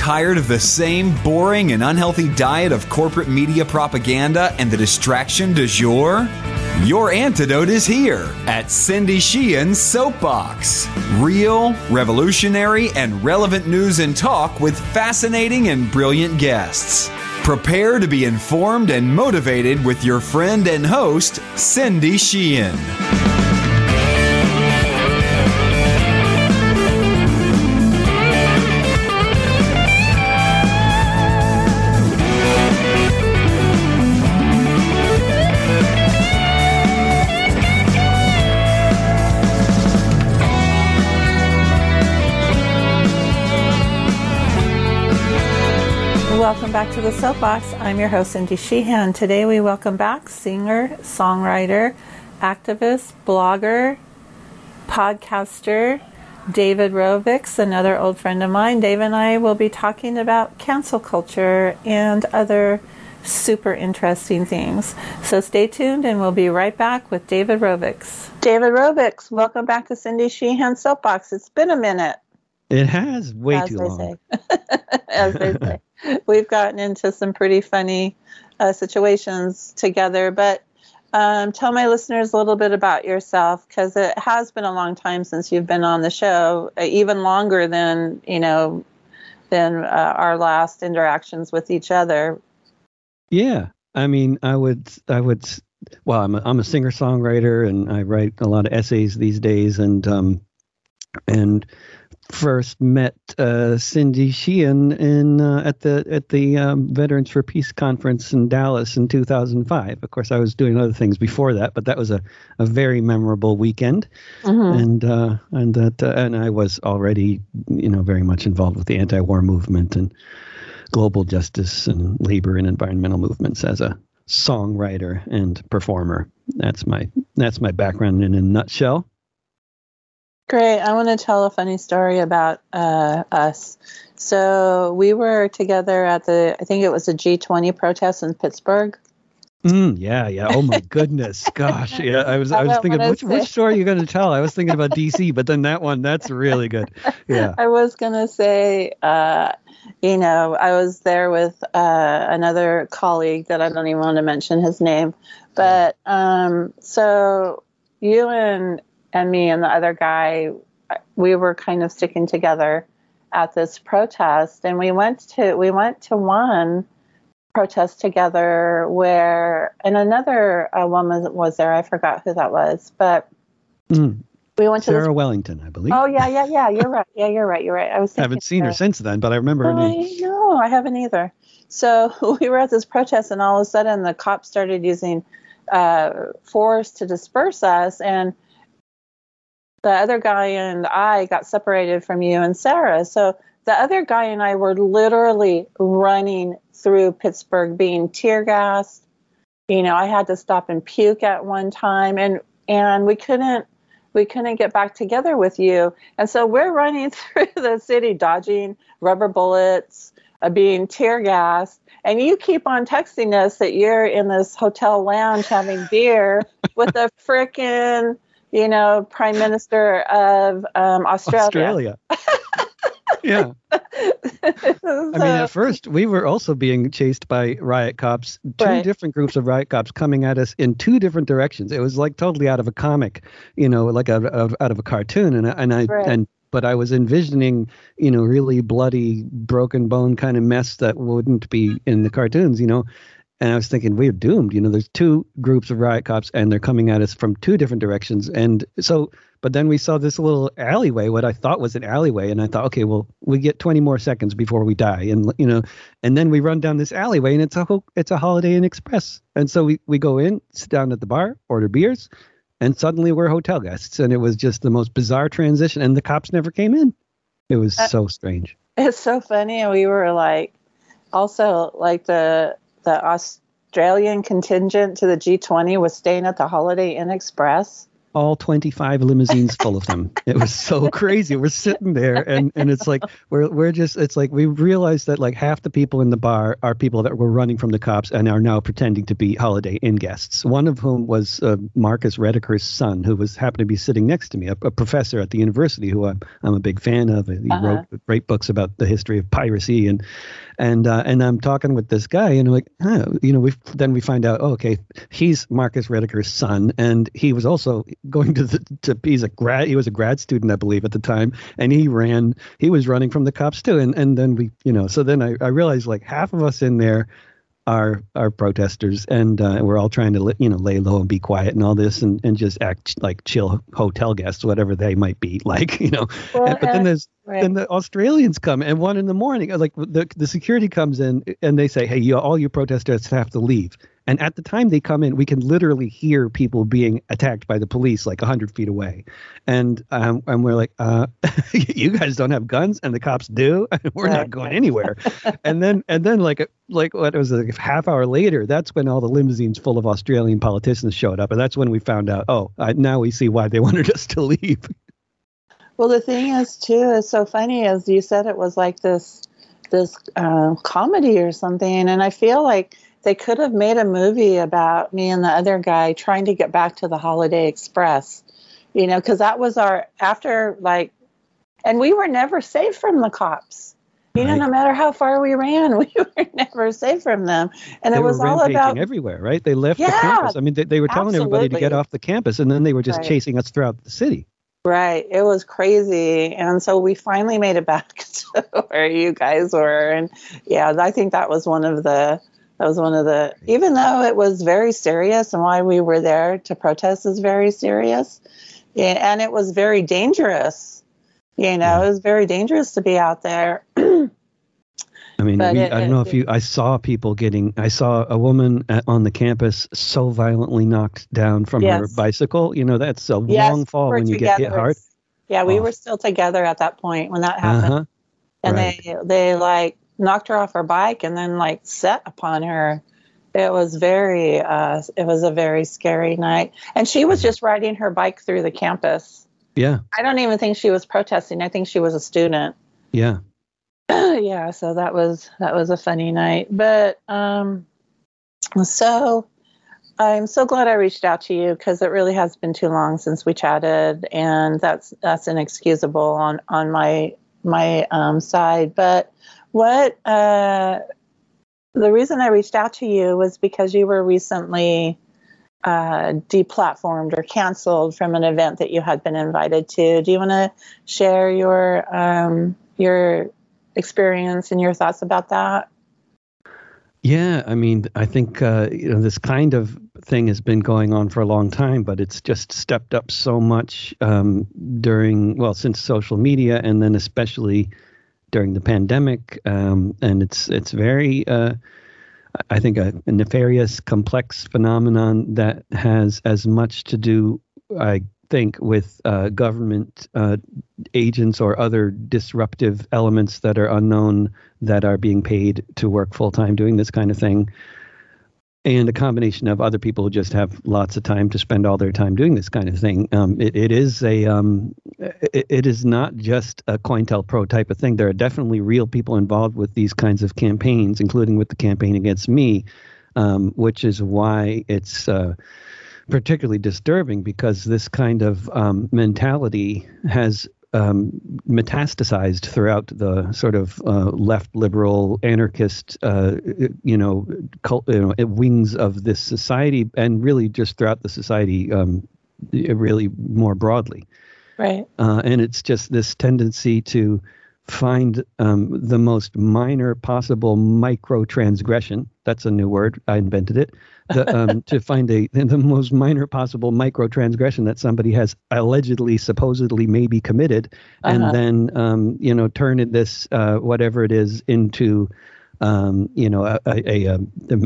Tired of the same boring and unhealthy diet of corporate media propaganda and the distraction du jour? Your antidote is here at Cindy Sheehan's Soapbox. Real, revolutionary, and relevant news and talk with fascinating and brilliant guests. Prepare to be informed and motivated with your friend and host, Cindy Sheehan. Welcome back to the Soapbox. I'm your host, Cindy Sheehan. Today we welcome back singer, songwriter, activist, blogger, podcaster, David Rovics, another old friend of mine. Dave and I will be talking about cancel culture and other super interesting things. So stay tuned and we'll be right back with David Rovics. David Rovics, welcome back to Cindy Sheehan Soapbox. It's been a minute. It has way As too long. As they say. we've gotten into some pretty funny uh, situations together. But um, tell my listeners a little bit about yourself because it has been a long time since you've been on the show, uh, even longer than you know than uh, our last interactions with each other. Yeah, I mean, I would, I would. Well, I'm a, I'm a singer songwriter and I write a lot of essays these days, and um, and first met uh, Cindy Sheehan in uh, at the at the um, Veterans for Peace conference in Dallas in 2005. Of course, I was doing other things before that, but that was a, a very memorable weekend, mm-hmm. and uh, and that uh, and I was already you know very much involved with the anti-war movement and global justice and labor and environmental movements as a songwriter and performer. That's my that's my background in a nutshell. Great. I want to tell a funny story about uh, us. So we were together at the, I think it was a G20 protest in Pittsburgh. Mm, yeah, yeah. Oh my goodness, gosh. Yeah, I was, I, was thinking, which, which story are you going to tell? I was thinking about DC, but then that one, that's really good. Yeah. I was going to say, uh, you know, I was there with uh, another colleague that I don't even want to mention his name, but um, so you and and me and the other guy, we were kind of sticking together at this protest, and we went to we went to one protest together where and another uh, woman was there. I forgot who that was, but. Mm. We went to Sarah. Wellington, I believe. Oh yeah, yeah, yeah. You're right. Yeah, you're right. You're right. I was. haven't seen her since then, but I remember her name. I know. I haven't either. So we were at this protest, and all of a sudden, the cops started using uh, force to disperse us, and the other guy and I got separated from you and Sarah. So the other guy and I were literally running through Pittsburgh being tear gassed. You know, I had to stop and puke at one time and and we couldn't we couldn't get back together with you. And so we're running through the city dodging rubber bullets, uh, being tear gassed. And you keep on texting us that you're in this hotel lounge having beer with a freaking you know, Prime Minister of um, Australia. Australia. yeah. I mean, at first, we were also being chased by riot cops, two right. different groups of riot cops coming at us in two different directions. It was like totally out of a comic, you know, like out of, out of a cartoon. And, and I, right. and, but I was envisioning, you know, really bloody, broken bone kind of mess that wouldn't be in the cartoons, you know. And I was thinking, we're doomed. You know, there's two groups of riot cops and they're coming at us from two different directions. And so, but then we saw this little alleyway, what I thought was an alleyway. And I thought, okay, well, we get 20 more seconds before we die. And, you know, and then we run down this alleyway and it's a, it's a Holiday Inn Express. And so we, we go in, sit down at the bar, order beers, and suddenly we're hotel guests. And it was just the most bizarre transition. And the cops never came in. It was uh, so strange. It's so funny. And we were like, also like the the Australian contingent to the G20 was staying at the Holiday Inn Express. all 25 limousines full of them. It was so crazy. We're sitting there and, and it's like, we're, we're just, it's like, we realized that like half the people in the bar are people that were running from the cops and are now pretending to be Holiday Inn guests. One of whom was uh, Marcus Rediker's son, who was happened to be sitting next to me, a, a professor at the university who I'm, I'm a big fan of. He uh-huh. wrote great books about the history of piracy and, and uh, and I'm talking with this guy, and I'm like, huh, you know, we then we find out, oh, okay, he's Marcus Rediker's son, and he was also going to the to he's a grad, he was a grad student, I believe, at the time, and he ran, he was running from the cops too, and and then we, you know, so then I I realized like half of us in there are are protesters, and uh, we're all trying to you know lay low and be quiet and all this, and, and just act like chill hotel guests, whatever they might be like, you know. Well, and, but then there's right. then the Australians come, and one in the morning, like the the security comes in, and they say, "Hey, you all you protesters have to leave." And at the time they come in, we can literally hear people being attacked by the police like 100 feet away. And um, and we're like, uh, you guys don't have guns, and the cops do. we're not going anywhere. and then and then like like what was it, like half hour later, that's when all the limousines full of Australian politicians showed up, and that's when we found out. Oh, uh, now we see why they wanted us to leave. Well, the thing is, too, is so funny as you said it was like this this uh, comedy or something, and I feel like they could have made a movie about me and the other guy trying to get back to the Holiday Express, you know, because that was our after like, and we were never safe from the cops. You right. know, no matter how far we ran, we were never safe from them. And they it was all about everywhere, right? They left yeah, the campus. I mean, they, they were telling absolutely. everybody to get off the campus, and then they were just right. chasing us throughout the city. Right. It was crazy. And so we finally made it back to where you guys were. And yeah, I think that was one of the that was one of the, even though it was very serious and why we were there to protest is very serious. And it was very dangerous. You know, it was very dangerous to be out there. I mean, we, it, I don't know if you. I saw people getting. I saw a woman on the campus so violently knocked down from yes. her bicycle. You know, that's a yes, long fall when you get hit hard. Yeah, we oh. were still together at that point when that happened, uh-huh. and right. they they like knocked her off her bike and then like set upon her. It was very uh, it was a very scary night. And she was just riding her bike through the campus. Yeah. I don't even think she was protesting. I think she was a student. Yeah. Yeah so that was that was a funny night. But um so i'm so glad i reached out to you because it really has been too long since we chatted and that's that's inexcusable on on my my um, side. But what uh, the reason I reached out to you was because you were recently uh, deplatformed or canceled from an event that you had been invited to. Do you want to share your um, your experience and your thoughts about that? Yeah, I mean, I think uh, you know this kind of thing has been going on for a long time, but it's just stepped up so much um, during well since social media, and then especially during the pandemic, um, and it's it's very, uh, I think, a, a, nefarious, complex phenomenon that has as much to do, I think, with uh, government uh, agents or other disruptive elements that are unknown that are being paid to work full time doing this kind of thing and a combination of other people who just have lots of time to spend all their time doing this kind of thing. Um, it, it is a um, it, is not just a COINTELPRO type of thing. There are definitely real people involved with these kinds of campaigns, including with the campaign against me, um, which is why it's. Uh, particularly disturbing because this kind of um, mentality has um, metastasized throughout the sort of uh, left liberal anarchist, uh, you know, cult, you know, wings of this society, and really just throughout the society, um, really more broadly. Right. Uh, and it's just this tendency to find um, the most minor possible micro transgression. That's a new word. I invented it the, um, to find a the most minor possible micro transgression that somebody has allegedly, supposedly, maybe committed, and uh-huh. then um, you know turn this uh, whatever it is into um, you know a, a, a,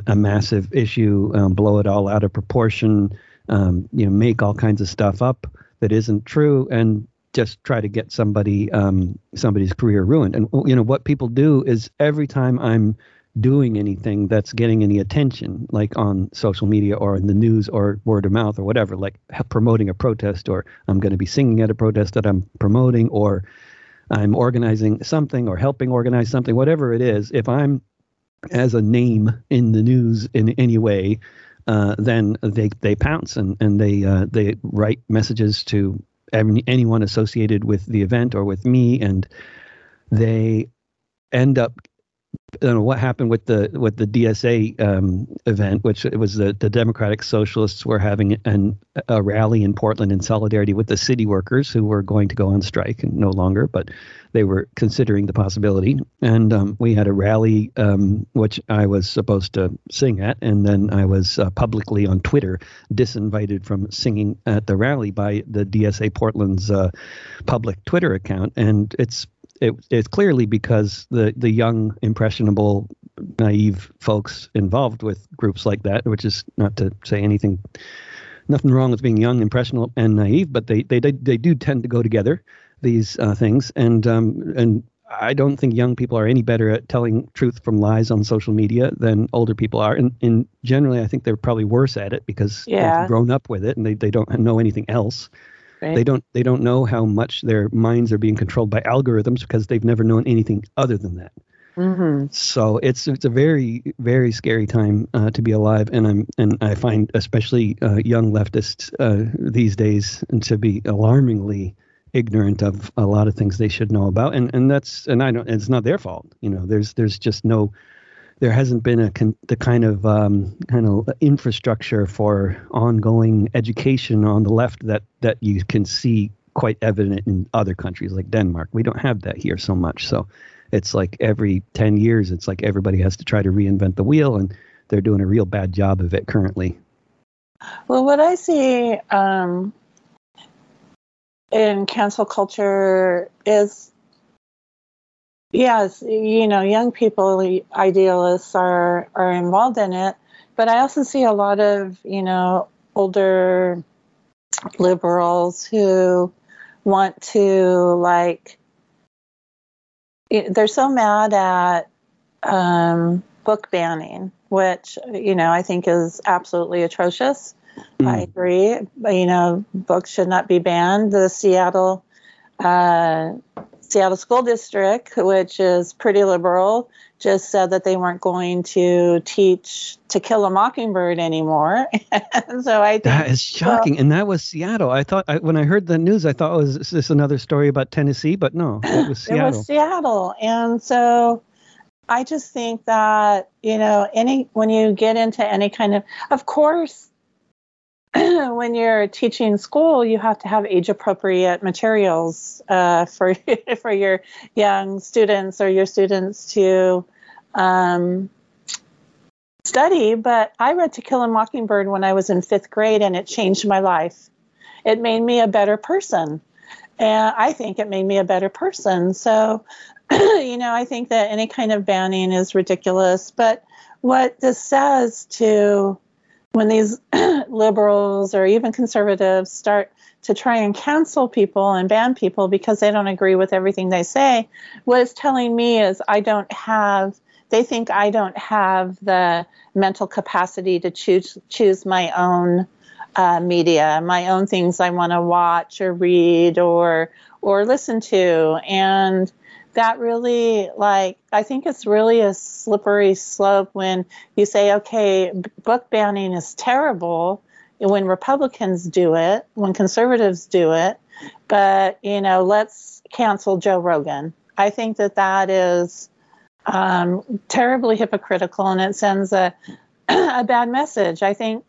a massive issue, um, blow it all out of proportion, um, you know make all kinds of stuff up that isn't true, and just try to get somebody um, somebody's career ruined. And you know what people do is every time I'm doing anything that's getting any attention, like on social media or in the news or word of mouth or whatever, like promoting a protest or I'm going to be singing at a protest that I'm promoting or I'm organizing something or helping organize something, whatever it is, if I'm as a name in the news in any way, uh, then they they pounce and and they uh, they write messages to any, anyone associated with the event or with me, and they end up Don't know what happened with the with the DSA um, event, which it was the, the Democratic Socialists were having an, a rally in Portland in solidarity with the city workers who were going to go on strike and no longer, but they were considering the possibility. And um, we had a rally um, which I was supposed to sing at, and then I was uh, publicly on Twitter disinvited from singing at the rally by the DSA Portland's uh, public Twitter account, and it's it, it's clearly because the the young, impressionable, naive folks involved with groups like that, which is not to say anything, nothing wrong with being young, impressionable, and naive, but they they they, they do tend to go together. These uh, things, and um, and I don't think young people are any better at telling truth from lies on social media than older people are. And, and generally, I think they're probably worse at it because yeah. they've grown up with it and they, they don't know anything else. Right. They don't they don't know how much their minds are being controlled by algorithms because they've never known anything other than that. Mm-hmm. So it's it's a very very scary time uh, to be alive, and I'm and I find especially uh, young leftists uh, these days to be alarmingly ignorant of a lot of things they should know about, and and that's and I don't it's not their fault. You know, there's there's just no there hasn't been a con- the kind of um, kind of infrastructure for ongoing education on the left that that you can see quite evident in other countries like Denmark. We don't have that here so much. So it's like every 10 years it's like everybody has to try to reinvent the wheel and they're doing a real bad job of it currently. Well, what I see um, in cancel culture is Yes, you know, young people, idealists are are involved in it, but I also see a lot of you know older liberals who want to like they're so mad at um, book banning, which you know I think is absolutely atrocious. Mm. I agree. You know, books should not be banned. The Seattle uh, Seattle School District, which is pretty liberal, just said that they weren't going to teach To Kill a Mockingbird anymore. so I think, that is shocking, well, and that was Seattle. I thought I, when I heard the news, I thought, was oh, this another story about Tennessee? But no, it was Seattle. it was Seattle, and so I just think that you know any when you get into any kind of, of course, when you're teaching school, you have to have age appropriate materials uh, for for your young students or your students to um, study. But I read To Kill a Mockingbird when I was in fifth grade, and it changed my life. It made me a better person, and I think it made me a better person. So, you know, I think that any kind of banning is ridiculous. But what this says to when these liberals or even conservatives start to try and cancel people and ban people because they don't agree with everything they say, what it's telling me is I don't have, they think I don't have the mental capacity to choose, choose my own uh, media, my own things I want to watch or read or, or listen to. And that really like i think it's really a slippery slope when you say okay book banning is terrible when republicans do it when conservatives do it but you know let's cancel joe rogan. I think that that is um, terribly hypocritical and it sends a, a bad message. I think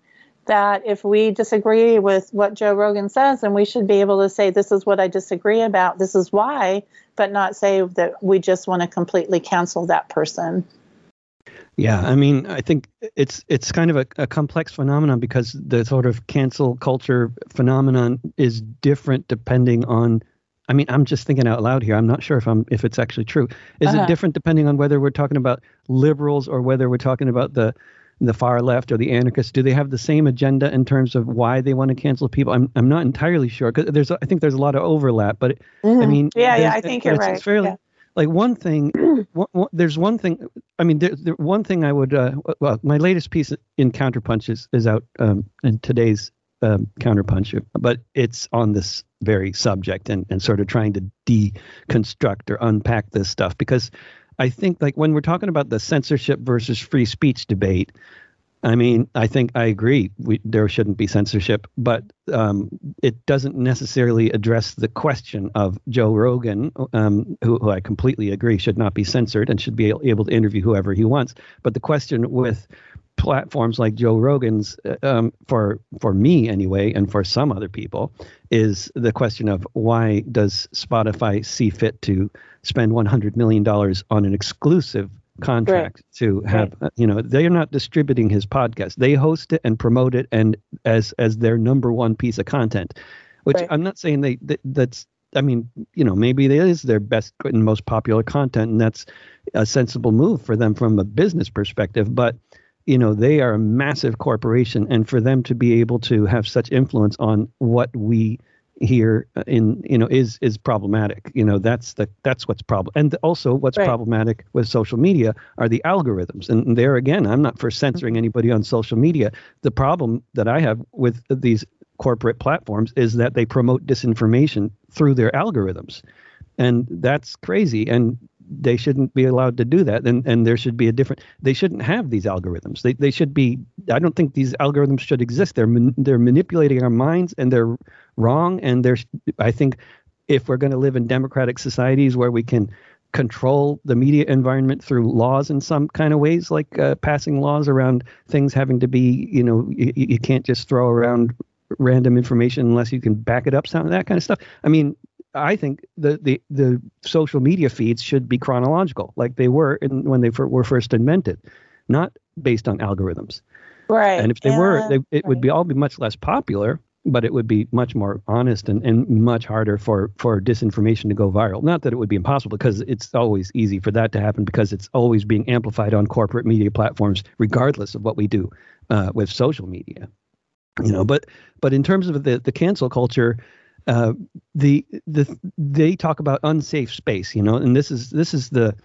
that if we disagree with what Joe Rogan says, then we should be able to say, This is what I disagree about, this is why, but not say that we just want to completely cancel that person. Yeah, I mean, I think it's it's kind of a, a, complex phenomenon because the sort of cancel culture phenomenon is different depending on. I mean, I'm just thinking out loud here. I'm not sure if I'm if it's actually true. Is uh-huh. it different depending on whether we're talking about liberals or whether we're talking about the the far left or the anarchists do they have the same agenda in terms of why they want to cancel people i'm, I'm not entirely sure because there's i think there's a lot of overlap but mm-hmm. i mean yeah yeah i think you're right it's fairly yeah. like one thing one, one, there's one thing i mean there, there, one thing i would uh, well my latest piece in counterpunch is, is out um, in today's um, counterpunch but it's on this very subject and, and sort of trying to deconstruct or unpack this stuff because i think like when we're talking about the censorship versus free speech debate I mean, I think I agree. We, there shouldn't be censorship, but um, it doesn't necessarily address the question of Joe Rogan, um, who, who, I completely agree should not be censored and should be able to interview whoever he wants. But the question with platforms like Joe Rogan's, uh, um, for for me anyway, and for some other people, is the question of why does Spotify see fit to spend 100 million dollars on an exclusive contract right. to have right. Uh, you know they are not distributing his podcast they host it and promote it and as as their number one piece of content which right. i'm not saying they that, that's i mean you know maybe it is their best and most popular content and that's a sensible move for them from a business perspective but you know they are a massive corporation and for them to be able to have such influence on what we here in you know is is problematic. You know that's the that's what's problem and also what's right. problematic with social media are the algorithms. And there again i'm not for censoring mm-hmm. anybody on social media. The problem that i have with these corporate platforms is that they promote disinformation through their algorithms. And that's crazy. And they shouldn't be allowed to do that and and there should be a different they shouldn't have these algorithms. They they should be i don't think these algorithms should exist. They're they're manipulating our minds and they're wrong and there's i think if we're going to live in democratic societies where we can control the media environment through laws in some kind of ways like uh, passing laws around things having to be you know you, you can't just throw around random information unless you can back it up some of that kind of stuff. I mean I think the, the, the social media feeds should be chronological, like they were in, when they were first invented, not based on algorithms. Right. And if they yeah, were, they, it right. would be all be much less popular, but it would be much more honest and, and much harder for, for disinformation to go viral. Not that it would be impossible, because it's always easy for that to happen because it's always being amplified on corporate media platforms, regardless of what we do uh, with social media. You know, but but in terms of the the cancel culture, uh, the the they talk about unsafe space, you know, and this is this is the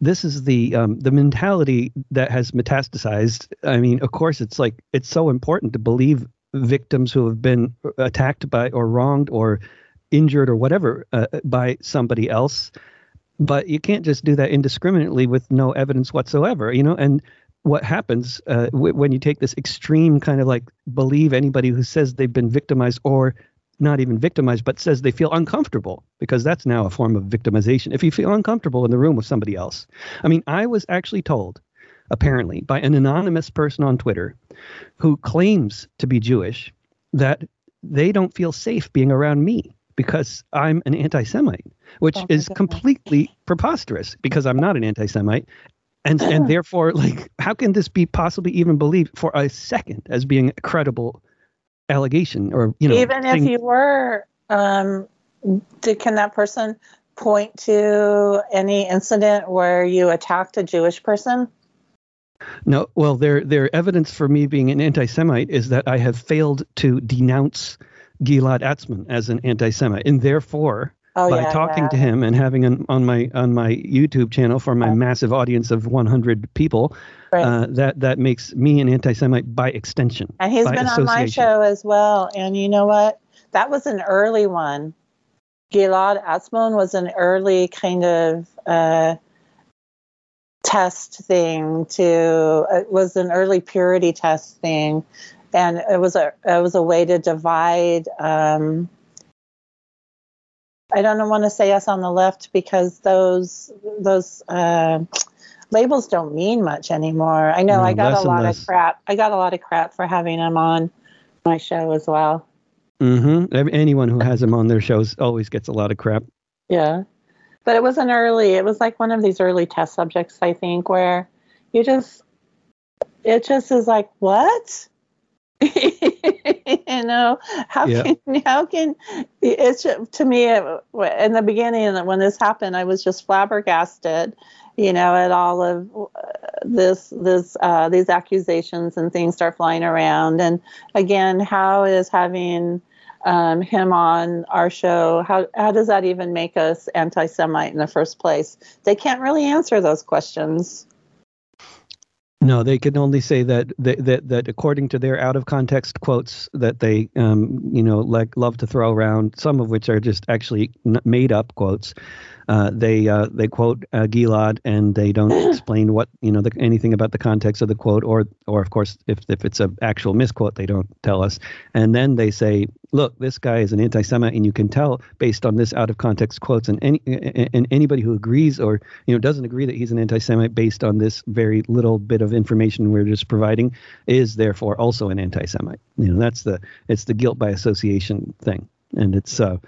this is the um, the mentality that has metastasized. I mean, of course, it's like it's so important to believe victims who have been attacked by or wronged or injured or whatever uh, by somebody else, but you can't just do that indiscriminately with no evidence whatsoever, you know, and what happens uh, w- when you take this extreme kind of like believe anybody who says they've been victimized or not even victimized, but says they feel uncomfortable because that's now a form of victimization. If you feel uncomfortable in the room with somebody else, I mean, I was actually told, apparently, by an anonymous person on Twitter who claims to be Jewish that they don't feel safe being around me because I'm an anti Semite, which oh is completely preposterous because I'm not an anti Semite. And, and therefore, like, how can this be possibly even believed for a second as being a credible allegation or you know even thing. if you were um did, can that person point to any incident where you attacked a jewish person no well their their evidence for me being an anti-semite is that i have failed to denounce gilad atzmon as an anti-semite and therefore Oh, by yeah, talking yeah. to him and having an, on my on my YouTube channel for my massive audience of 100 people, right. uh, that that makes me an anti-Semite by extension. And he's been on my show as well. And you know what? That was an early one. Gilad Atzmon was an early kind of uh, test thing to. It was an early purity test thing, and it was a it was a way to divide. Um, I don't want to say us on the left because those those uh, labels don't mean much anymore. I know no, I got a lot of crap. I got a lot of crap for having them on my show as well. Mm-hmm. Anyone who has them on their shows always gets a lot of crap. Yeah, but it was an early. It was like one of these early test subjects, I think, where you just it just is like what you know how yeah. can how can it's to me in the beginning when this happened i was just flabbergasted you know at all of uh, this this uh, these accusations and things start flying around and again how is having um, him on our show, how how does that even make us anti-Semite in the first place? They can't really answer those questions. No, they can only say that that that, according to their out of context quotes that they um, you know like love to throw around, some of which are just actually made up quotes. Uh, they uh, they quote uh, Gilad and they don't explain what you know the, anything about the context of the quote or or of course if if it's an actual misquote they don't tell us. And then they say look this guy is an anti-Semite and you can tell based on this out of context quotes and any and anybody who agrees or you know doesn't agree that he's an anti-Semite based on this very little bit of information we're just providing is therefore also an anti-Semite. You know that's the it's the guilt by association thing. And it's uh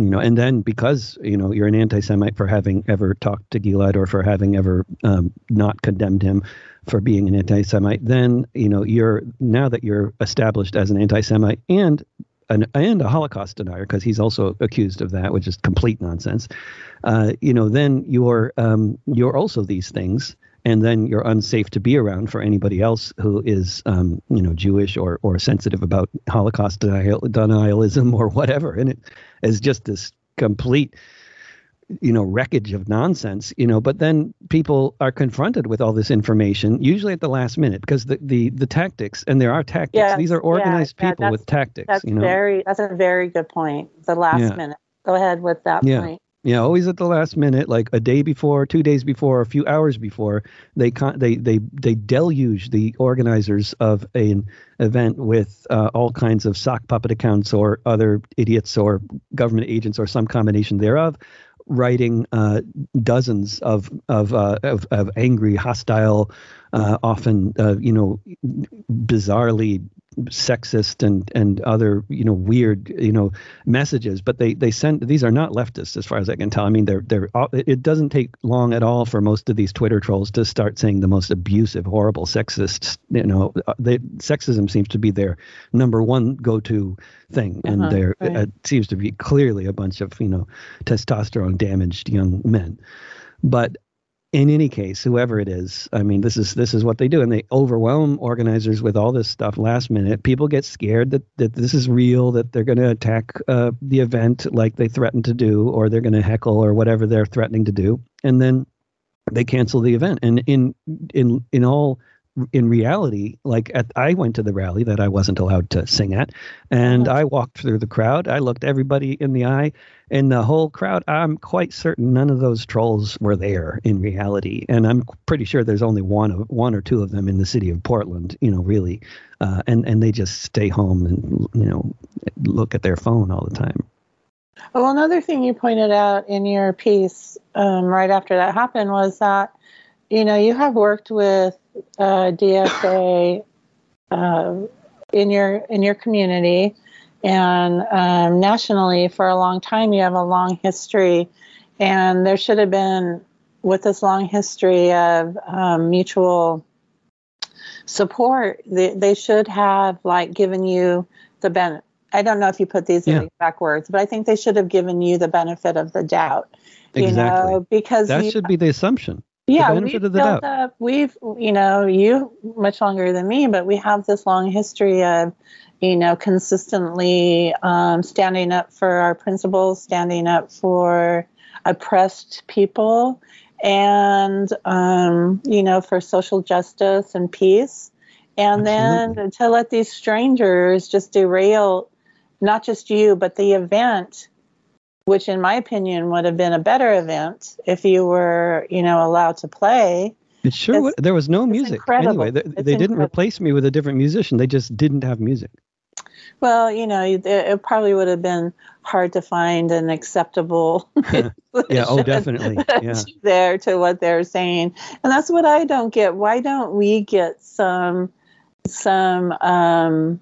you know, and then because you know you're an anti-Semite for having ever talked to Gilad or for having ever um, not condemned him for being an anti-Semite, then you know you're now that you're established as an anti-Semite and an, and a Holocaust denier because he's also accused of that, which is complete nonsense. Uh, you know, then you're um, you're also these things, and then you're unsafe to be around for anybody else who is, um, you know, Jewish or or sensitive about Holocaust denial, denialism or whatever. And it is just this complete, you know, wreckage of nonsense. You know, but then people are confronted with all this information, usually at the last minute, because the the the tactics and there are tactics. Yeah, These are organized yeah, people with tactics. That's you know? very that's a very good point. The last yeah. minute. Go ahead with that point. Yeah, always at the last minute, like a day before, two days before, a few hours before, they con- they they they deluge the organizers of an event with uh, all kinds of sock puppet accounts or other idiots or government agents or some combination thereof, writing uh, dozens of of, uh, of, of angry, hostile, uh, often uh, you know bizarrely sexist and and other you know weird you know messages but they they send these are not leftists as far as i can tell. I mean they're they're it doesn't take long at all for most of these twitter trolls to start saying the most abusive horrible sexist you know uh, they, sexism seems to be their number one go-to thing. And uh-huh, there right. it seems to be clearly a bunch of you know testosterone damaged young men. But in any case, whoever it is, I mean, this is this is what they do, and they overwhelm organizers with all this stuff last minute. People get scared that that this is real, that they're going to attack uh, the event like they threatened to do, or they're going to heckle or whatever they're threatening to do, and then they cancel the event. And in in in all in reality, like at, I went to the rally that I wasn't allowed to sing at, and uh-huh. I walked through the crowd. I looked everybody in the eye, and the whole crowd. I'm quite certain none of those trolls were there in reality, and I'm pretty sure there's only one of one or two of them in the city of Portland. You know, really, uh, and and they just stay home and you know look at their phone all the time. Well, another thing you pointed out in your piece um, right after that happened was that you know you have worked with uh, DSA uh, in your in your community and um, nationally for a long time. You have a long history, and there should have been with this long history of um, mutual support. They, they should have like given you the benefit. I don't know if you put these yeah. in the exact words, but I think they should have given you the benefit of the doubt. You exactly. know, because that you, should be the assumption yeah, we've built up. We've, you know, you much longer than me, but we have this long history of, you know, consistently um, standing up for our principles, standing up for oppressed people, and um, you know, for social justice and peace. And Absolutely. then to let these strangers just derail not just you, but the event which in my opinion would have been a better event if you were, you know, allowed to play. It sure would. There was no music incredible. anyway. They, they didn't replace me with a different musician. They just didn't have music. Well, you know, it, it probably would have been hard to find an acceptable yeah oh definitely yeah. there to what they're saying and that's what i don't get why don't we get some some um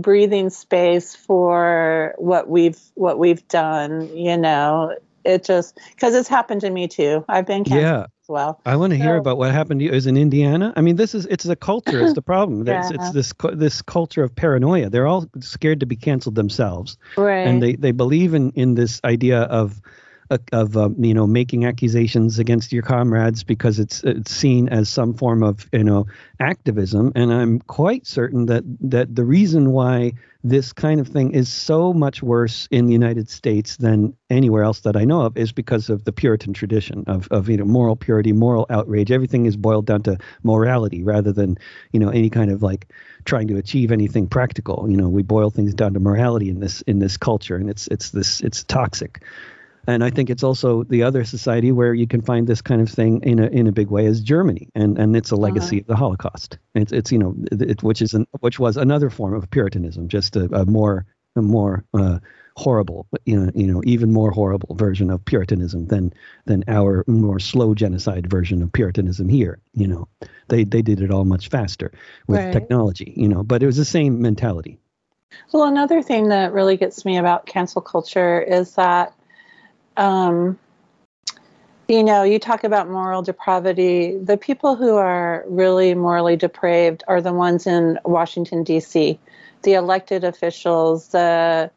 breathing space for what we've what we've done you know? It just because it's happened to me too. I've been yeah. as well. I want to so, hear about what happened to you. Is in indiana? I mean this is it's a culture it's the problem. Yeah. it's this this culture of paranoia. They're all scared to be canceled themselves. Right. and they they believe in in this idea of of um, you know making accusations against your comrades because it's it's seen as some form of you know activism. And i'm quite certain that that the reason why this kind of thing is so much worse in the united states than anywhere else that i know of is because of the puritan tradition of of you know moral purity moral outrage. Everything is boiled down to morality rather than you know any kind of like trying to achieve anything practical. You know we boil things down to morality in this in this culture and it's it's this it's toxic and I think it's also the other society where you can find this kind of thing in a in a big way is Germany, and and it's a legacy uh-huh. of the Holocaust. It's it's you know it, which is an, which was another form of Puritanism, just a, a more a more uh, horrible, you know, you know, even more horrible version of Puritanism than than our more slow genocide version of Puritanism here. You know, they they did it all much faster with right. technology. You know, but it was the same mentality. Well, another thing that really gets me about cancel culture is that um, you know, you talk about moral depravity. The people who are really morally depraved are the ones in Washington, D.C., the elected officials, the,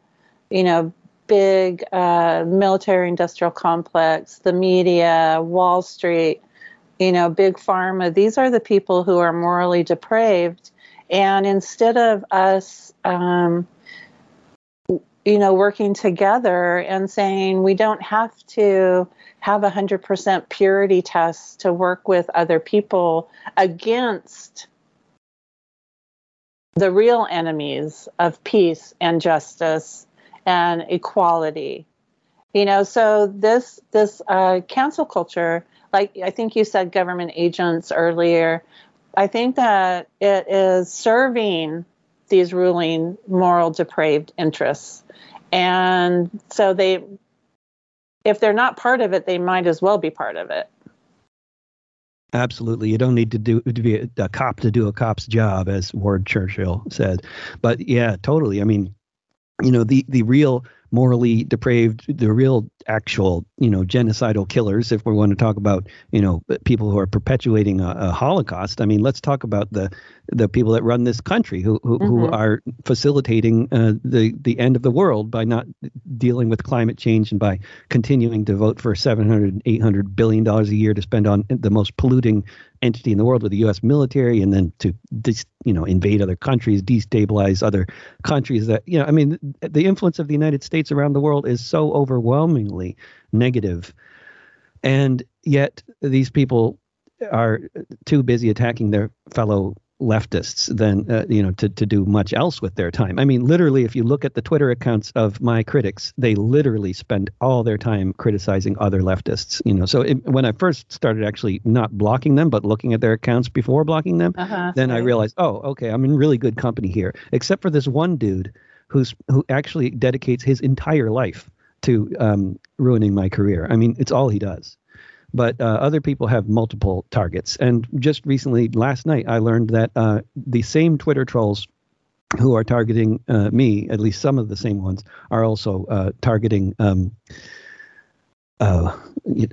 you know, big uh, military industrial complex, the media, Wall Street, you know, big pharma. These are the people who are morally depraved. And instead of us, um, you know, working together and saying we don't have to have a 100% purity test to work with other people against the real enemies of peace and justice and equality. You know, so this this uh, cancel culture, like I think you said, government agents earlier. I think that it is serving these ruling moral depraved interests. And so they, if they're not part of it, they might as well be part of it. Absolutely, you don't need to do to be a, a cop to do a cop's job, as Ward Churchill said. But yeah, totally. I mean, you know, the the real morally depraved, the real actual, you know, genocidal killers, if we want to talk about, you know, people who are perpetuating a, a Holocaust. I mean, let's talk about the the people that run this country who who, mm-hmm. who are facilitating uh, the the end of the world by not dealing with climate change and by continuing to vote for 700 800 billion dollars a year to spend on the most polluting entity in the world with the U.S. military, and then to you know invade other countries, destabilize other countries. That you know, I mean, the influence of the United States around the world is so overwhelmingly negative, and yet these people are too busy attacking their fellow leftists than uh, you know to, to do much else with their time. I mean, literally, if you look at the Twitter accounts of my critics, they literally spend all their time criticizing other leftists. You know, so it, when I first started actually not blocking them, but looking at their accounts before blocking them, uh-huh, then I realized, oh, okay, I'm in really good company here. Except for this one dude who's who actually dedicates his entire life to um, ruining my career. I mean, it's all he does but uh, other people have multiple targets. And just recently, last night, I learned that uh, the same Twitter trolls who are targeting uh, me, at least some of the same ones, are also uh, targeting. Um, uh,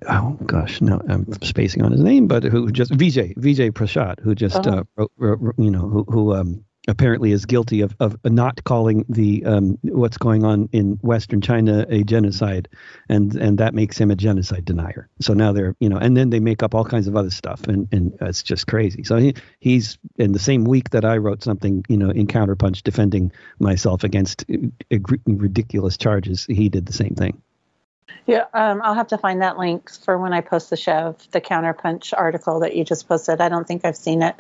oh gosh, no, I'm spacing on his name, but who just Vijay Vijay Prashad, who just uh-huh. wrote, wrote, you know, who who um, apparently is guilty of, of not calling the um, what's going on in Western China a genocide, and and that makes him a genocide denier. So now they're you know, and then they make up all kinds of other stuff, and and it's just crazy. So he he's in the same week that I wrote something you know in Counterpunch defending myself against uh, ridiculous charges, he did the same thing. Yeah, um, I'll have to find that link for when I post the show, the Counterpunch article that you just posted. I don't think I've seen it.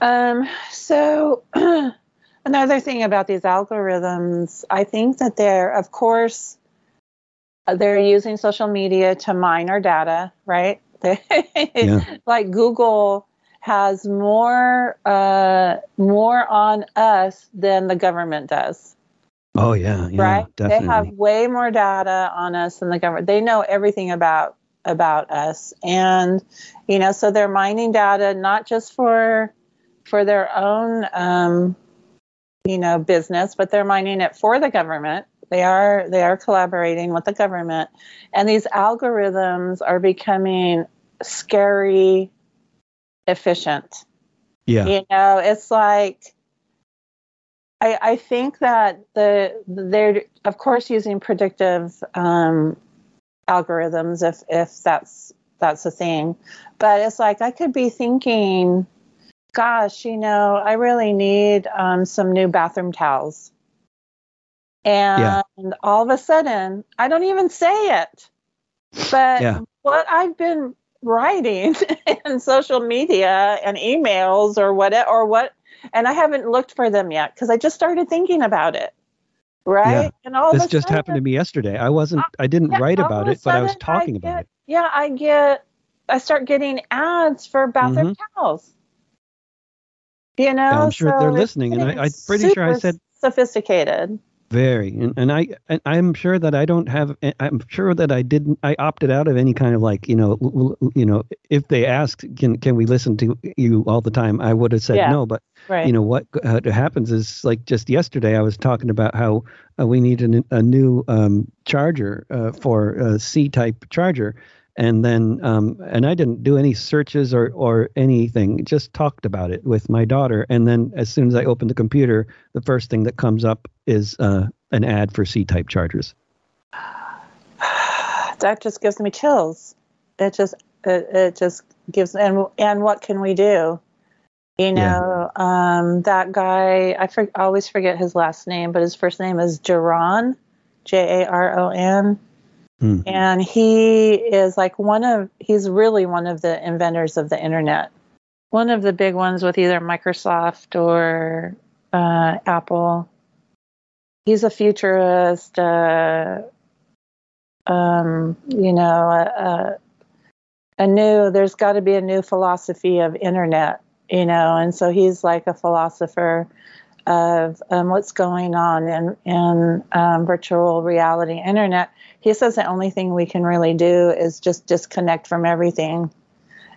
Um, so, another thing about these algorithms, I think that they're, of course, they're using social media to mine our data, right? yeah. Like Google has more uh, more on us than the government does. Oh yeah, yeah right. Definitely. They have way more data on us than the government. They know everything about about us, and you know, so they're mining data not just for for their own um, you know business, but they're mining it for the government. They are they are collaborating with the government, and these algorithms are becoming scary efficient. Yeah, you know, it's like I, I think that the they're of course using predictive um, algorithms if if that's that's a thing. But it's like I could be thinking, gosh, you know, I really need um, some new bathroom towels. And yeah. all of a sudden, I don't even say it. But yeah. what I've been writing in social media and emails or what or what and I haven't looked for them yet because I just started thinking about it. Right? Yeah. And all this just sudden, happened to me yesterday. I wasn't I didn't yeah, write about it, but I was talking I get, about it. Yeah, I get I start getting ads for bathroom mm-hmm. towels. You know, I'm sure so they're listening, and I, am pretty sure I said sophisticated. Very, and, and I and I'm sure that I don't have. I'm sure that I didn't. I opted out of any kind of like you know you know if they asked can can we listen to you all the time, I would have said yeah. no. But right. you know what uh, happens is like just yesterday I was talking about how uh, we need an, a new um, charger uh, for a C type charger, and then um, and I didn't do any searches or or anything. Just talked about it with my daughter, and then as soon as I open the computer, the first thing that comes up is uh, an ad for C-type chargers. That just gives me chills. It just it, it just gives and and what can we do? You know, yeah. um, that guy I for, always forget his last name, but his first name is Jaron, J A R O N Mm. And he is like one of, he's really one of the inventors of the internet. One of the big ones with either Microsoft or uh, Apple. He's a futurist, uh, um, you know, a, a new, there's got to be a new philosophy of internet, you know, and so he's like a philosopher of um, what's going on in, in um, virtual reality internet he says the only thing we can really do is just disconnect from everything.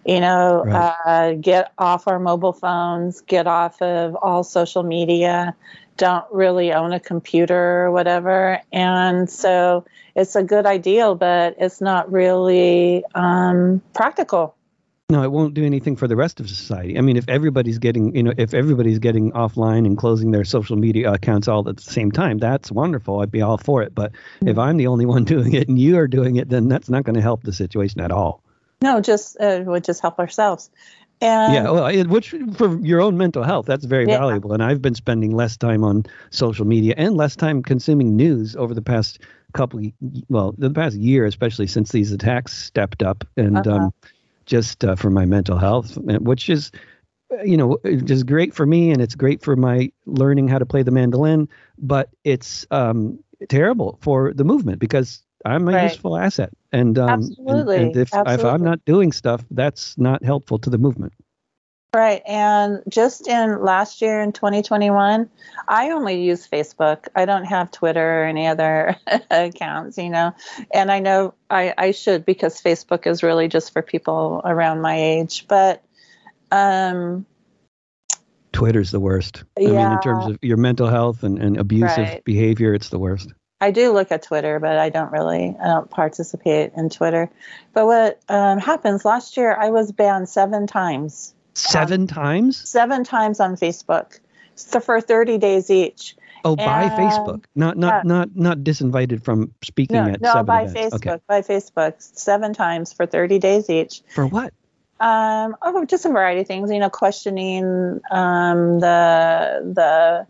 You know right. uh, get off our mobile phones get off of all social media don't really own a computer or whatever. And so it's a good ideal but it's not really um, practical no, it won't do anything for the rest of society. I mean, if everybody's getting, you know, if everybody's getting offline and closing their social media accounts all at the same time, that's wonderful. I'd be all for it. But mm-hmm. if I'm the only one doing it and you are doing it, then that's not going to help the situation at all. No, just uh, would just help ourselves. And yeah, well, it, which for your own mental health, that's very yeah. valuable. And I've been spending less time on social media and less time consuming news over the past couple, well, the past year, especially since these attacks stepped up. And uh-huh. um, just uh, for my mental health, which is, you know, just great for me and it's great for my learning how to play the mandolin. But it's um, terrible for the movement because I'm a right. useful asset, and um, Absolutely. And, and if, Absolutely. if I'm not doing stuff, that's not helpful to the movement. Right. And just in last year in 2021, I only use Facebook. I don't have Twitter or any other accounts, you know. And I know I, I should because Facebook is really just for people around my age. But um Twitter's the worst. Yeah. I mean, in terms of your mental health and, and abusive right. behavior, it's the worst. I do look at Twitter, but I don't really, I don't participate in Twitter. But what um, happens last year, I was banned seven times Seven um, times? Seven times on Facebook. So for 30 days each. Oh, and, by Facebook, not not yeah. not not disinvited from speaking no, at no, by events. Facebook, okay. by Facebook, seven times for 30 days each. For what? Um, oh, just a variety of things. You know, questioning um, the the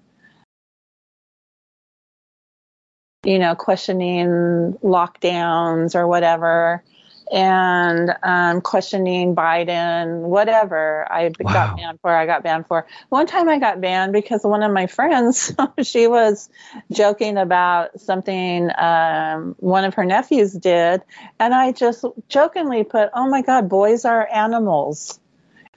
you know questioning lockdowns or whatever and um, questioning Biden, whatever I wow. got banned for, I got banned for. One time I got banned because one of my friends, she was joking about something um, one of her nephews did, and I just jokingly put, "Oh my God, boys are animals,"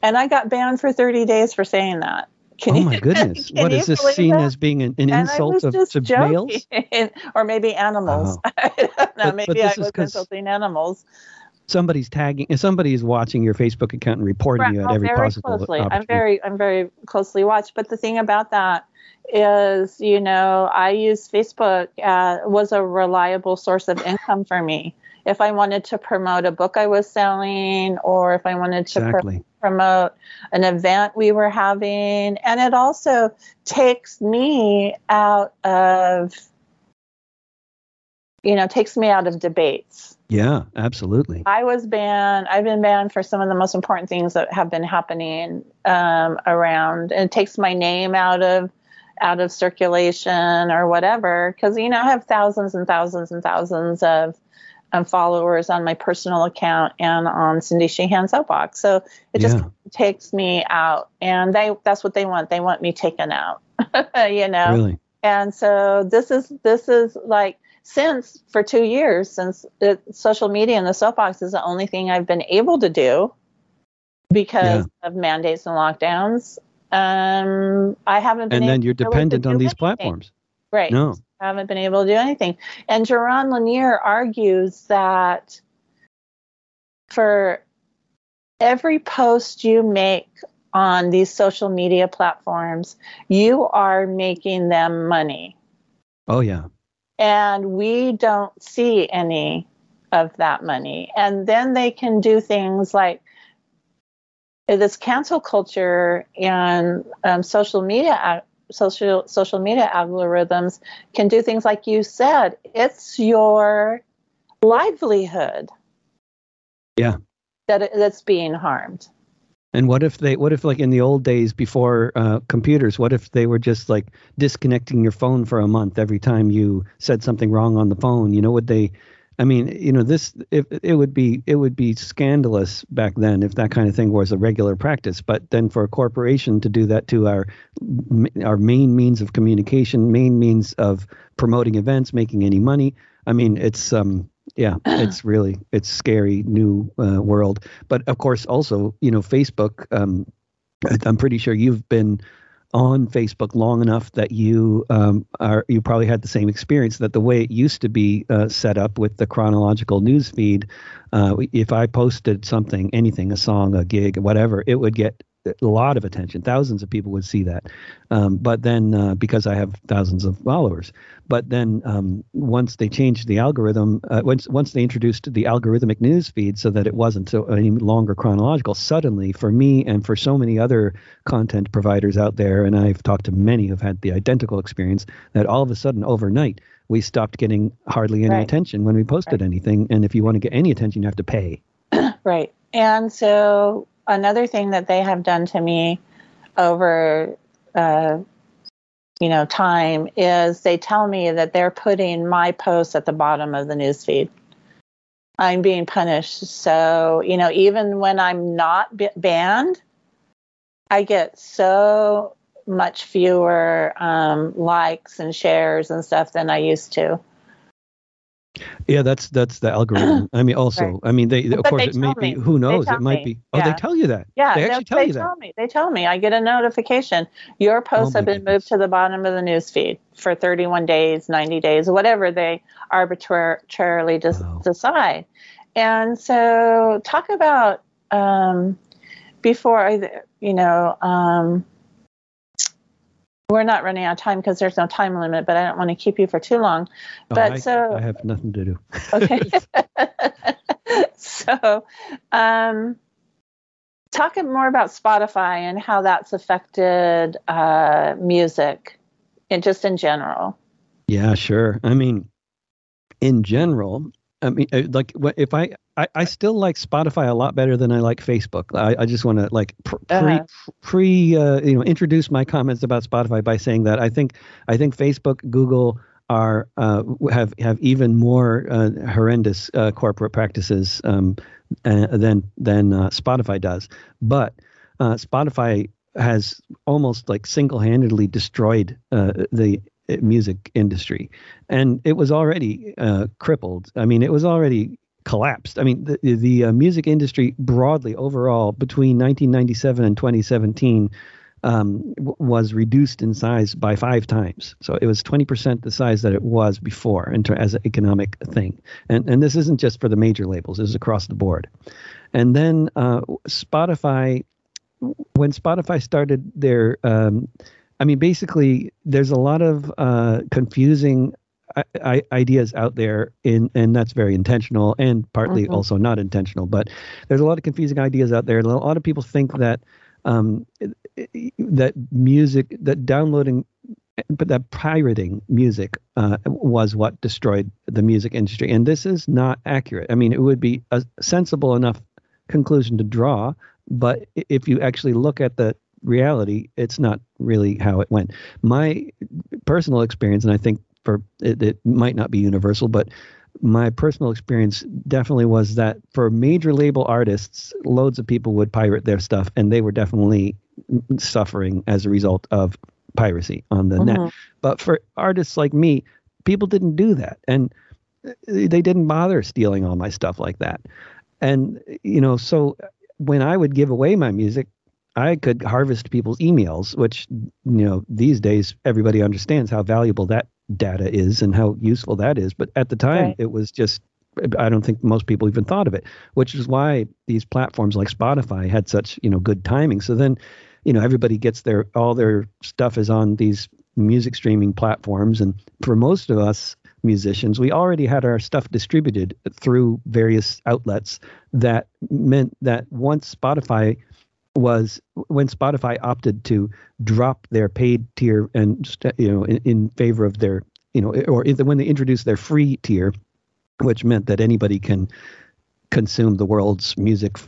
and I got banned for 30 days for saying that. Can oh my you, goodness! what is this seen that? as being an, an insult of, to males, or maybe animals? Oh. I don't know. But, maybe but I was insulting animals somebody's tagging somebody is watching your Facebook account and reporting right. you at every very possible closely. I'm very I'm very closely watched. But the thing about that is, you know, I use Facebook uh, was a reliable source of income for me. If I wanted to promote a book I was selling, or if I wanted to exactly. pr- promote an event we were having, and it also takes me out of you know, takes me out of debates. Yeah, absolutely. I was banned. I've been banned for some of the most important things that have been happening um, around, and it takes my name out of out of circulation or whatever. Because you know, I have thousands and thousands and thousands of um, followers on my personal account and on Cindy Sheehan's Soapbox. So it just yeah. takes me out, and they that's what they want. They want me taken out. you know. Really. And so this is this is like since for two years since it, social media and the soapbox is the only thing I've been able to do because yeah. of mandates and lockdowns. Um, I haven't been. And then you're dependent on these anything. platforms. Right. No. I haven't been able to do anything. And Jaron Lanier argues that for every post you make on these social media platforms, you are making them money. Oh, yeah. And we don't see any of that money. And then they can do things like this cancel culture and um, social media social social media algorithms can do things like you said it's your livelihood yeah that that's being harmed and what if they, what if like in the old days before uh, computers, what if they were just like disconnecting your phone for a month every time you said something wrong on the phone? You know, would they, I mean, you know, this, if it would be, it would be scandalous back then if that kind of thing was a regular practice. But then for a corporation to do that to our, our main means of communication, main means of promoting events, making any money. I mean, it's, um, yeah it's really it's scary new uh, world. But of course also you know facebook um, i'm pretty sure you've been on facebook long enough that you um, are you probably had the same experience that the way it used to be uh, set up with the chronological news feed uh, if i posted something anything a song a gig whatever it would get a lot of attention. Thousands of people would see that. Um, but then, uh, because I have thousands of followers, but then um, once they changed the algorithm, uh, once once they introduced the algorithmic news feed so that it wasn't so any longer chronological, suddenly for me and for so many other content providers out there, and I've talked to many who've had the identical experience, that all of a sudden overnight we stopped getting hardly any right. attention when we posted right. anything, and if you want to get any attention, you have to pay. right. And so another thing that they have done to me over uh, you know time is they tell me that they're putting my posts at the bottom of the newsfeed i'm being punished. So you know even when i'm not b- banned i get so much fewer um, likes and shares and stuff than i used to yeah, that's that's the algorithm. I mean, also, right. I mean, they of course they it may me. be. Who knows? It might me. be. Oh, yeah. they tell you that. Yeah, they actually tell they you tell that. Me. They tell me. I get a notification. Your posts oh, have been goodness. moved to the bottom of the news feed for 31 days, 90 days, whatever they arbitrarily just wow. decide. And so, talk about um, before I, you know. Um, we're not running out of time because there's no time limit, but I don't want to keep you for too long. Oh, but I, so I have nothing to do. okay. so, um, talk more about Spotify and how that's affected uh, music, and just in general. Yeah, sure. I mean, in general, I mean, uh, like if I, I, I still like Spotify a lot better than I like Facebook. I, I just want to like pre, uh-huh. pre, uh, you know, introduce my comments about Spotify by saying that I think, I think Facebook, Google are uh, have have even more uh, horrendous uh, corporate practices um, uh, than than Spotify does. But Spotify has almost like single-handedly destroyed the music industry, and it was already uh, crippled. I mean, it was already collapsed. I mean, the the uh, music industry broadly overall between 1997 and 2017 um, w- was reduced in size by five times. So it was 20% the size that it was before ter- as an economic thing. And and this isn't just for the major labels; this is across the board. And then uh, Spotify, when Spotify started their um, I mean, basically, there's a lot of uh, confusing I, I, ideas out there, in, and that's very intentional and partly mm-hmm. also not intentional. But there's a lot of confusing ideas out there. A lot of people think that um, that music, that downloading but that pirating music uh, was what destroyed the music industry, and this is not accurate. I mean, it would be a sensible enough conclusion to draw, but if you actually look at the reality, it's not really how it went. My personal experience, and I think for it, it might not be universal, but my personal experience definitely was that for major label artists, loads of people would pirate their stuff, and they were definitely suffering as a result of piracy on the mm-hmm. net. But for artists like me, people didn't do that, and they didn't bother stealing all my stuff like that. And you know, so when I would give away my music, I could harvest people's emails, which you know these days everybody understands how valuable that data is and how useful that is. But at the time, right. it was just I don't think most people even thought of it, which is why these platforms like Spotify had such you know good timing. So then, you know, everybody gets their all their stuff is on these music streaming platforms, and for most of us musicians, we already had our stuff distributed through various outlets. That meant that once Spotify was when Spotify opted to drop their paid tier and you know in, in favor of their you know or when they introduced their free tier, which meant that anybody can consume the world's music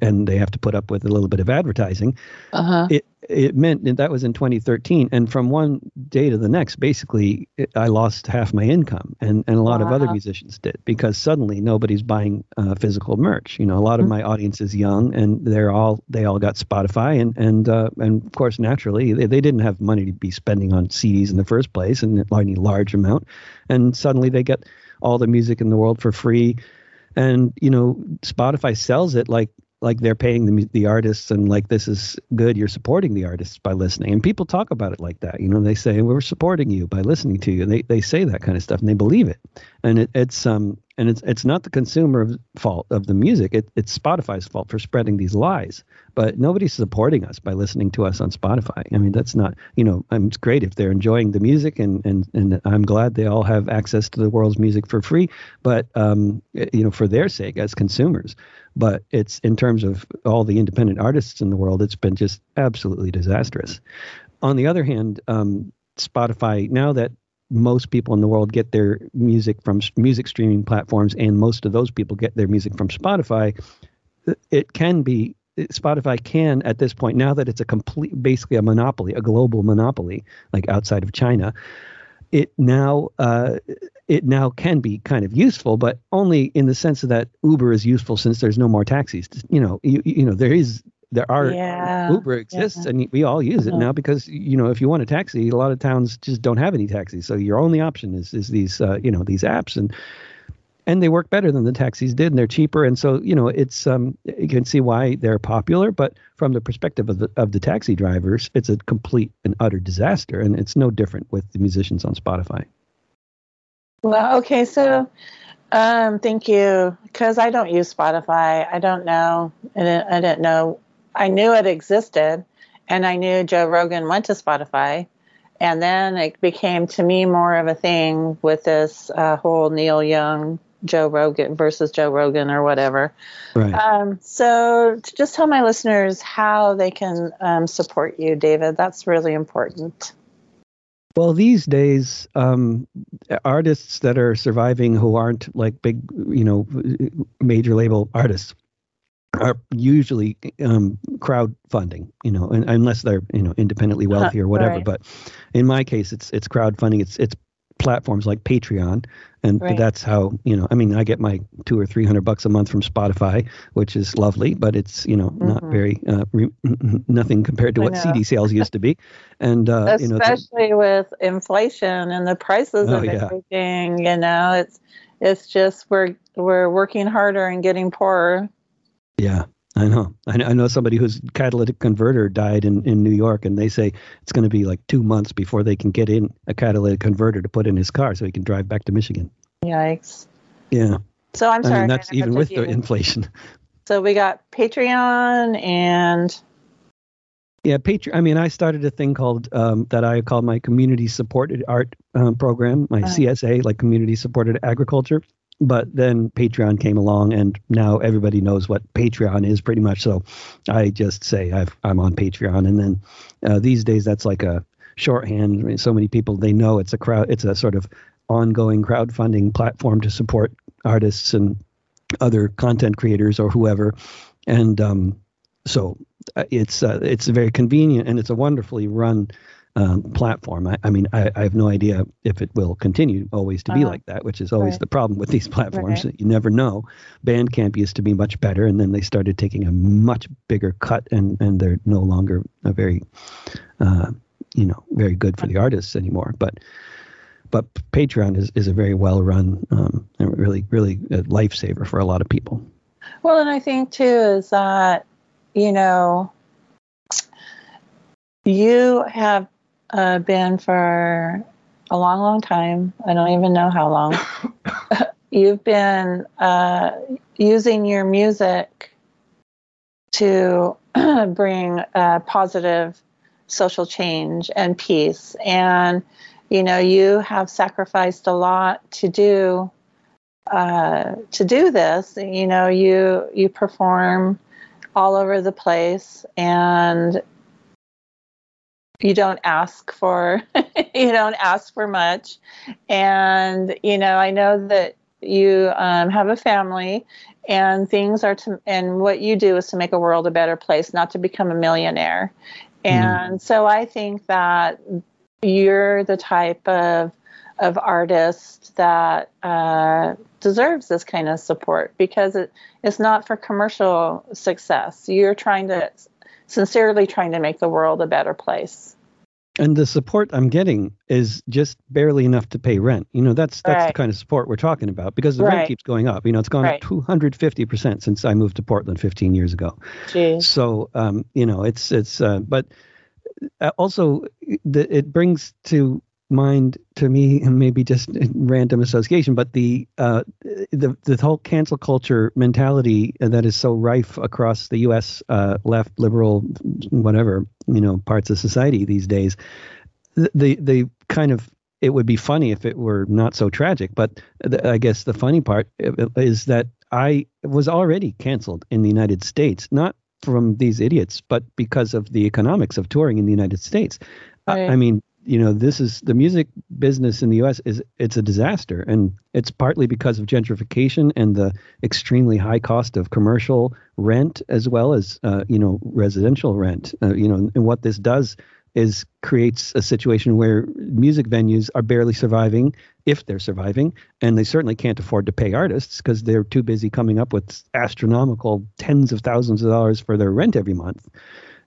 and they have to put up with a little bit of advertising. Uh-huh. It it meant that, that was in 2013, and from one day to the next, basically, it, I lost half my income, and and a lot wow. of other musicians did because suddenly nobody's buying uh, physical merch. You know, a lot of mm-hmm. my audience is young, and they're all they all got Spotify, and and uh, and of course, naturally, they, they didn't have money to be spending on CDs in the first place, and any large amount, and suddenly they get all the music in the world for free and you know spotify sells it like like they're paying the the artists and like this is good you're supporting the artists by listening. And people talk about it like that you know they say we're supporting you by listening to you. And they, they say that kind of stuff and they believe it. And it, it's um and it's it's not the consumer's fault of the music. It, it's spotify's fault for spreading these lies. But nobody's supporting us by listening to us on spotify. I mean that's not you know um, it's great if they're enjoying the music and and and i'm glad they all have access to the world's music for free. But um you know for their sake as consumers. But it's in terms of all the independent artists in the world, it's been just absolutely disastrous. On the other hand, um, Spotify, now that most people in the world get their music from music streaming platforms, and most of those people get their music from Spotify, it can be Spotify can at this point now that it's a complete basically a monopoly, a global monopoly, like outside of China. It now uh, it now can be kind of useful, but only in the sense of that Uber is useful since there's no more taxis. You know, you, you know there is there are yeah. Uber exists yeah. and we all use it uh-huh. now because you know if you want a taxi, a lot of towns just don't have any taxis, so your only option is is these uh, you know these apps and and they work better than the taxis did and they're cheaper and so you know it's um you can see why they're popular but from the perspective of the of the taxi drivers it's a complete and utter disaster and it's no different with the musicians on spotify well, okay, so um, thank you because I don't use Spotify. I don't know. I didn't, I didn't know. I knew it existed, and I knew Joe Rogan went to Spotify, and then it became to me more of a thing with this uh, whole Neil Young Joe Rogan versus Joe Rogan or whatever. Right. Um, so just tell my listeners how they can um, support you, David. That's really important. Well, these days, um, artists that are surviving who aren't like big, you know, major label artists are usually um, crowdfunding, you know, and, unless they're you know independently wealthy or whatever. Right. But in my case, it's it's crowdfunding. It's it's platforms like Patreon, and right. that's how you know. I mean, I get my two or three hundred bucks a month from Spotify, which is lovely, but it's you know mm-hmm. not very uh, re- nothing compared to what CD sales used to be, and uh, especially you know, especially with inflation and the prices oh, of yeah. everything. You know, it's it's just we're we're working harder and getting poorer. Yeah, I know. I know somebody whose catalytic converter died in, in New York, and they say it's going to be like two months before they can get in a catalytic converter to put in his car so he can drive back to Michigan. Yikes. Yeah. So I'm sorry. I mean, that's even with the inflation. So we got Patreon and. Yeah, Patreon. I mean, I started a thing called um, that I call my community supported art um, program, my uh, CSA, like community supported agriculture but then Patreon came along, and now everybody knows what Patreon is pretty much. So I just say i am on Patreon, and then uh, these days that's like a shorthand. I mean, so many people they know it's a crowd. It's a sort of ongoing crowdfunding platform to support artists and other content creators or whoever. And um, so uh, it's uh, it's very convenient and it's a wonderfully run um, platform. I, I mean, I, I, have no idea if it will continue always to be uh, like that, which is always right. the problem with these platforms. Right. You never know. Bandcamp used to be much better, and then they started taking a much bigger cut, and, and they're no longer a very, uh, you know, very good for the artists anymore. But but Patreon is, is a very well run um, and really really a lifesaver for a lot of people. Well, and I think too is that you know you have uh, been for a long, long time. I don't even know how long. You've been uh, using your music to bring uh, positive social change and peace. And, you know, you have sacrificed a lot to do uh, to do this. You know, you you perform all over the place and you don't ask for you don't ask for much and you know i know that you um, have a family and things are to and what you do is to make a world a better place not to become a millionaire mm-hmm. and mm. so i think that you're the type of of artist that uh, deserves this kind of support because it, it's not for commercial success you're trying to sincerely trying to make the world a better place. And the support I'm getting is just barely enough to pay rent. You know, that's that's right. the kind of support we're talking about because the right. rent keeps going up. You know, it's gone right. up 250 percent since I moved to Portland 15 years ago. Jeez. So, um, you know, it's it's uh, but uh, also the, it brings to mind to me, and maybe just random association, but the uh, the the whole cancel culture mentality that is so rife across the U.S. Uh, left, liberal, whatever you know parts of society these days. The the kind of it would be funny if it were not so tragic, but the, I guess the funny part is that I was already canceled in the United States, not from these idiots, but because of the economics of touring in the United States. Right. I, I mean, you know this is the music business in the US is it's a disaster. And it's partly because of gentrification and the extremely high cost of commercial rent as well as uh, you know residential rent. Uh, you know and what this does is creates a situation where music venues are barely surviving if they're surviving and they certainly can't afford to pay artists because they're too busy coming up with astronomical tens of thousands of dollars for their rent every month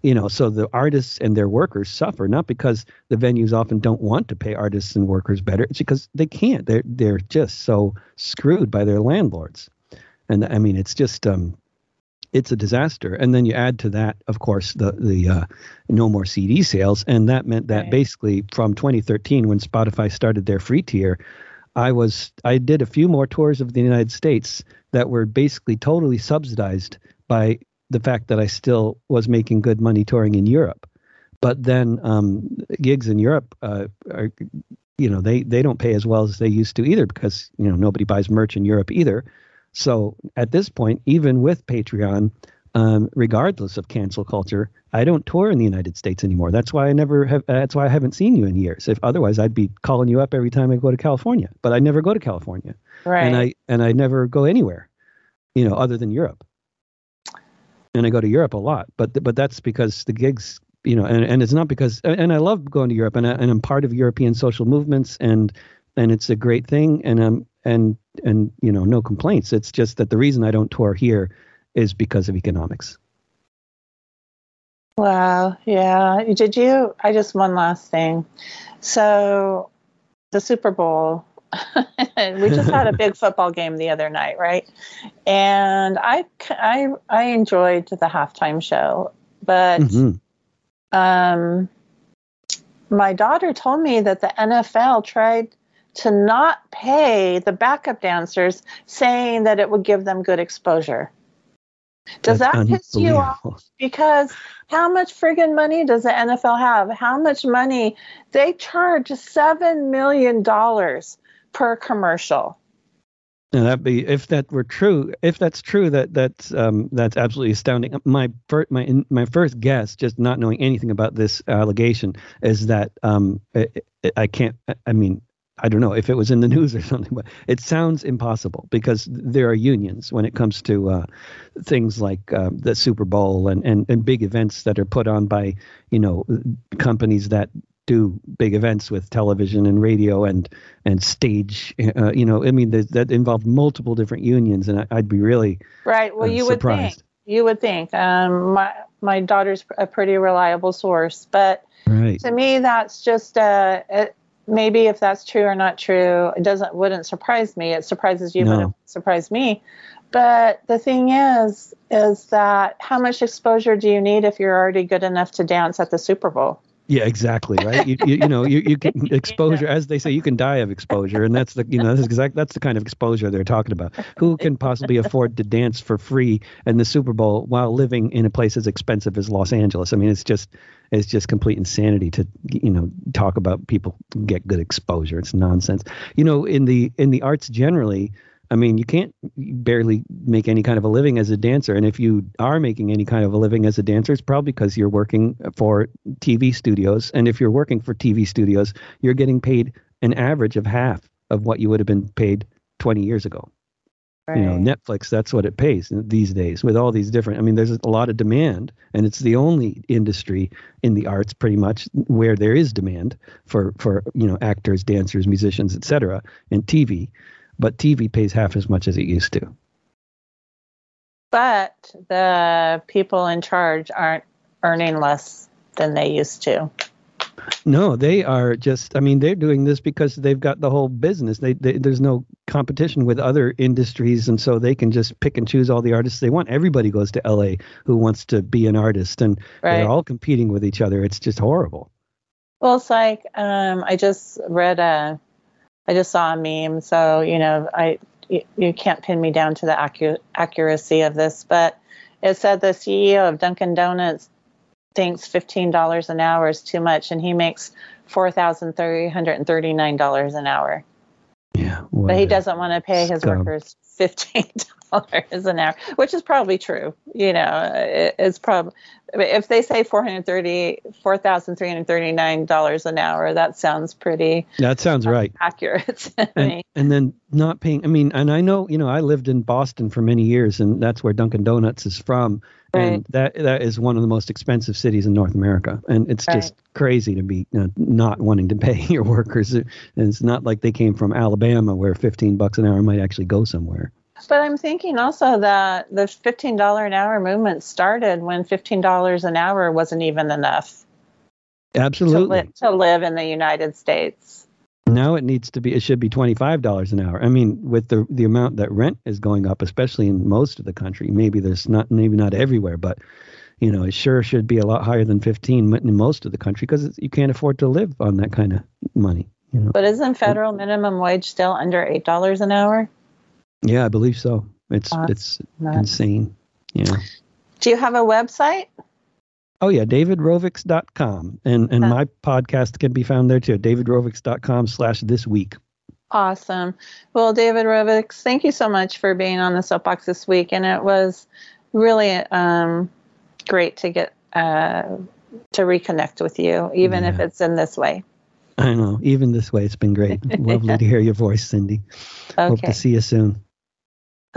you know so the artists and their workers suffer not because the venues often don't want to pay artists and workers better it's because they can't. They're they're just so screwed by their landlords. And i mean it's just um it's a disaster. And then you add to that of course the the uh, no more cd sales. And that meant that right. basically from 2013 when spotify started their free tier i was i did a few more tours of the united states that were basically totally subsidized by the fact that I still was making good money touring in Europe. But then um, gigs in Europe uh, are, you know, they they don't pay as well as they used to either because you know nobody buys merch in Europe either. So at this point, even with Patreon, um, regardless of cancel culture, I don't tour in the United States anymore. That's why I never have. That's why I haven't seen you in years. If otherwise, I'd be calling you up every time I go to California. But I never go to California, right? And I and I never go anywhere, you know, other than Europe and I go to Europe a lot. But but that's because the gigs, you know, and, and it's not because and I love going to Europe and I, and I'm part of European social movements and and it's a great thing and um and and you know no complaints. It's just that the reason I don't tour here is because of economics. Wow. Yeah. Did you? I just one last thing. So the Super Bowl we just had a big football game the other night, right? And I, I, I enjoyed the halftime show, but mm-hmm. um, my daughter told me that the NFL tried to not pay the backup dancers, saying that it would give them good exposure. Does That's that piss you off? Because how much friggin' money does the NFL have? How much money? They charge $7 million per commercial. And that be if that were true. If that's true, that that's um, that's absolutely astounding. My first my my first guess, just not knowing anything about this allegation, is that um, it, it, I can't. I mean, I don't know if it was in the news or something, but it sounds impossible because there are unions when it comes to uh, things like uh, the Super Bowl and, and, and big events that are put on by you know companies that do big events with television and radio and and stage. Uh, you know, I mean that involved multiple different unions, and I, would be really right. Well, uh, you surprised. would think you would think. Um, my my daughter's a pretty reliable source, but right. to me, that's just a, a maybe if that's true or not true, it doesn't wouldn't surprise me. It surprises you, no. but it surprised me. But the thing is, is that how much exposure do you need if you're already good enough to dance at the Super Bowl? Yeah, exactly. Right. You, you, you know, you, you can exposure, as they say, you can die of exposure, and that's the you know that's exact that's the kind of exposure they're talking about. Who can possibly afford to dance for free in the Super Bowl while living in a place as expensive as Los Angeles? I mean, it's just it's just complete insanity to you know talk about people get good exposure. It's nonsense. You know, in the in the arts generally, I mean, you can't barely make any kind of a living as a dancer. And if you are making any kind of a living as a dancer, it's probably because you're working for TV studios. And if you're working for TV studios, you're getting paid an average of half of what you would have been paid 20 years ago. Right. You know, Netflix, that's what it pays these days with all these different. I mean, there's a lot of demand, and it's the only industry in the arts pretty much where there is demand for, for you know, actors, dancers, musicians, etc. and TV but TV pays half as much as it used to. But the people in charge aren't earning less than they used to. No, they are just. I mean, they're doing this because they've got the whole business. They, they, there's no competition with other industries, and so they can just pick and choose all the artists they want. Everybody goes to L.A. who wants to be an artist, and right. they're all competing with each other. It's just horrible. Well, it's like um, I just read a I just saw a meme, so you know, I you, you can't pin me down to the accu- accuracy of this, but it said the CEO of Dunkin' Donuts thinks fifteen dollars an hour is too much, and he makes four thousand three hundred and thirty nine dollars an hour. Yeah, but he doesn't want to pay his scum. workers fifteen dollars an hour, which is probably true. You know, it, it's probably if they say four hundred thirty four thousand three hundred thirty nine dollars an hour, that sounds pretty. That sounds right. Accurate. and, and, then not paying. I mean, and I know you know I lived in Boston for many years, and that's where Dunkin' Donuts is from. Right. And that that is one of the most expensive cities in North America, and it's right. just crazy to be uh, not wanting to pay your workers. And it's not like they came from Alabama, where fifteen bucks an hour might actually go somewhere. But I'm thinking also that the $15 an hour movement started when $15 an hour wasn't even enough. Absolutely. To, li- to live in the United States. Now it needs to be, it should be $25 an hour. I mean, with the, the amount that rent is going up, especially in most of the country, maybe there's not, maybe not everywhere, but you know, it sure should be a lot higher than 15 in most of the country because you can't afford to live on that kind of money. You know? But isn't federal minimum wage still under $8 an hour? Yeah, I believe so. It's it's insane. Yeah. Do you have a website? Oh yeah, davidrovics.com. And and my podcast can be found there too. davidrovics.com slash this week. Awesome. Well, David Rovics, thank you so much for being on the soapbox this week. And it was really um, great to get uh, to reconnect with you, even yeah. if it's in this way. I know. Even this way, it's been great. Lovely to hear your voice, Cindy. Okay. Hope to see you soon.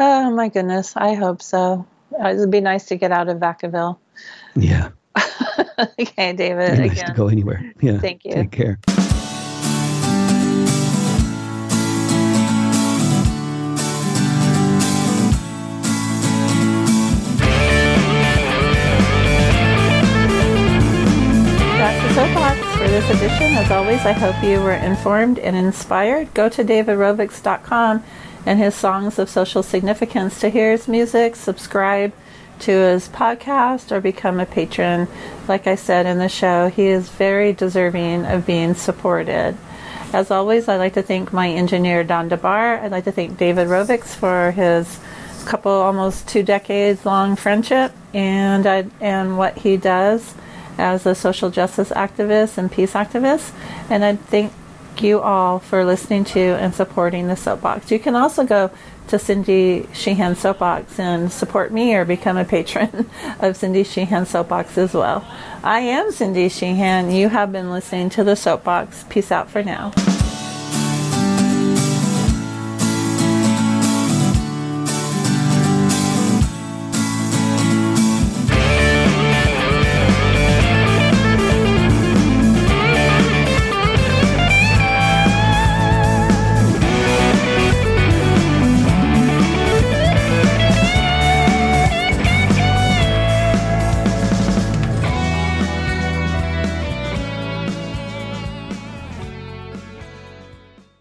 Oh my goodness, I hope so. Uh, it would be nice to get out of Vacaville. Yeah. okay, David. Be nice again. to go anywhere. Yeah. Thank you. Take care. That's the soapbox for this edition. As always, I hope you were informed and inspired. Go to davidrovics.com and his songs of social significance. To hear his music, subscribe to his podcast or become a patron. Like I said in the show, he is very deserving of being supported. As always, I'd like to thank my engineer, Don DeBar. I'd like to thank David Rovics for his couple, almost two decades long friendship and, I, and what he does as a social justice activist and peace activist. And I thank you all for listening to and supporting the Soapbox. You can also go to Cindy Sheehan Soapbox and support me or become a patron of Cindy Sheehan Soapbox as well. I am Cindy Sheehan. You have been listening to the Soapbox. Peace out for now.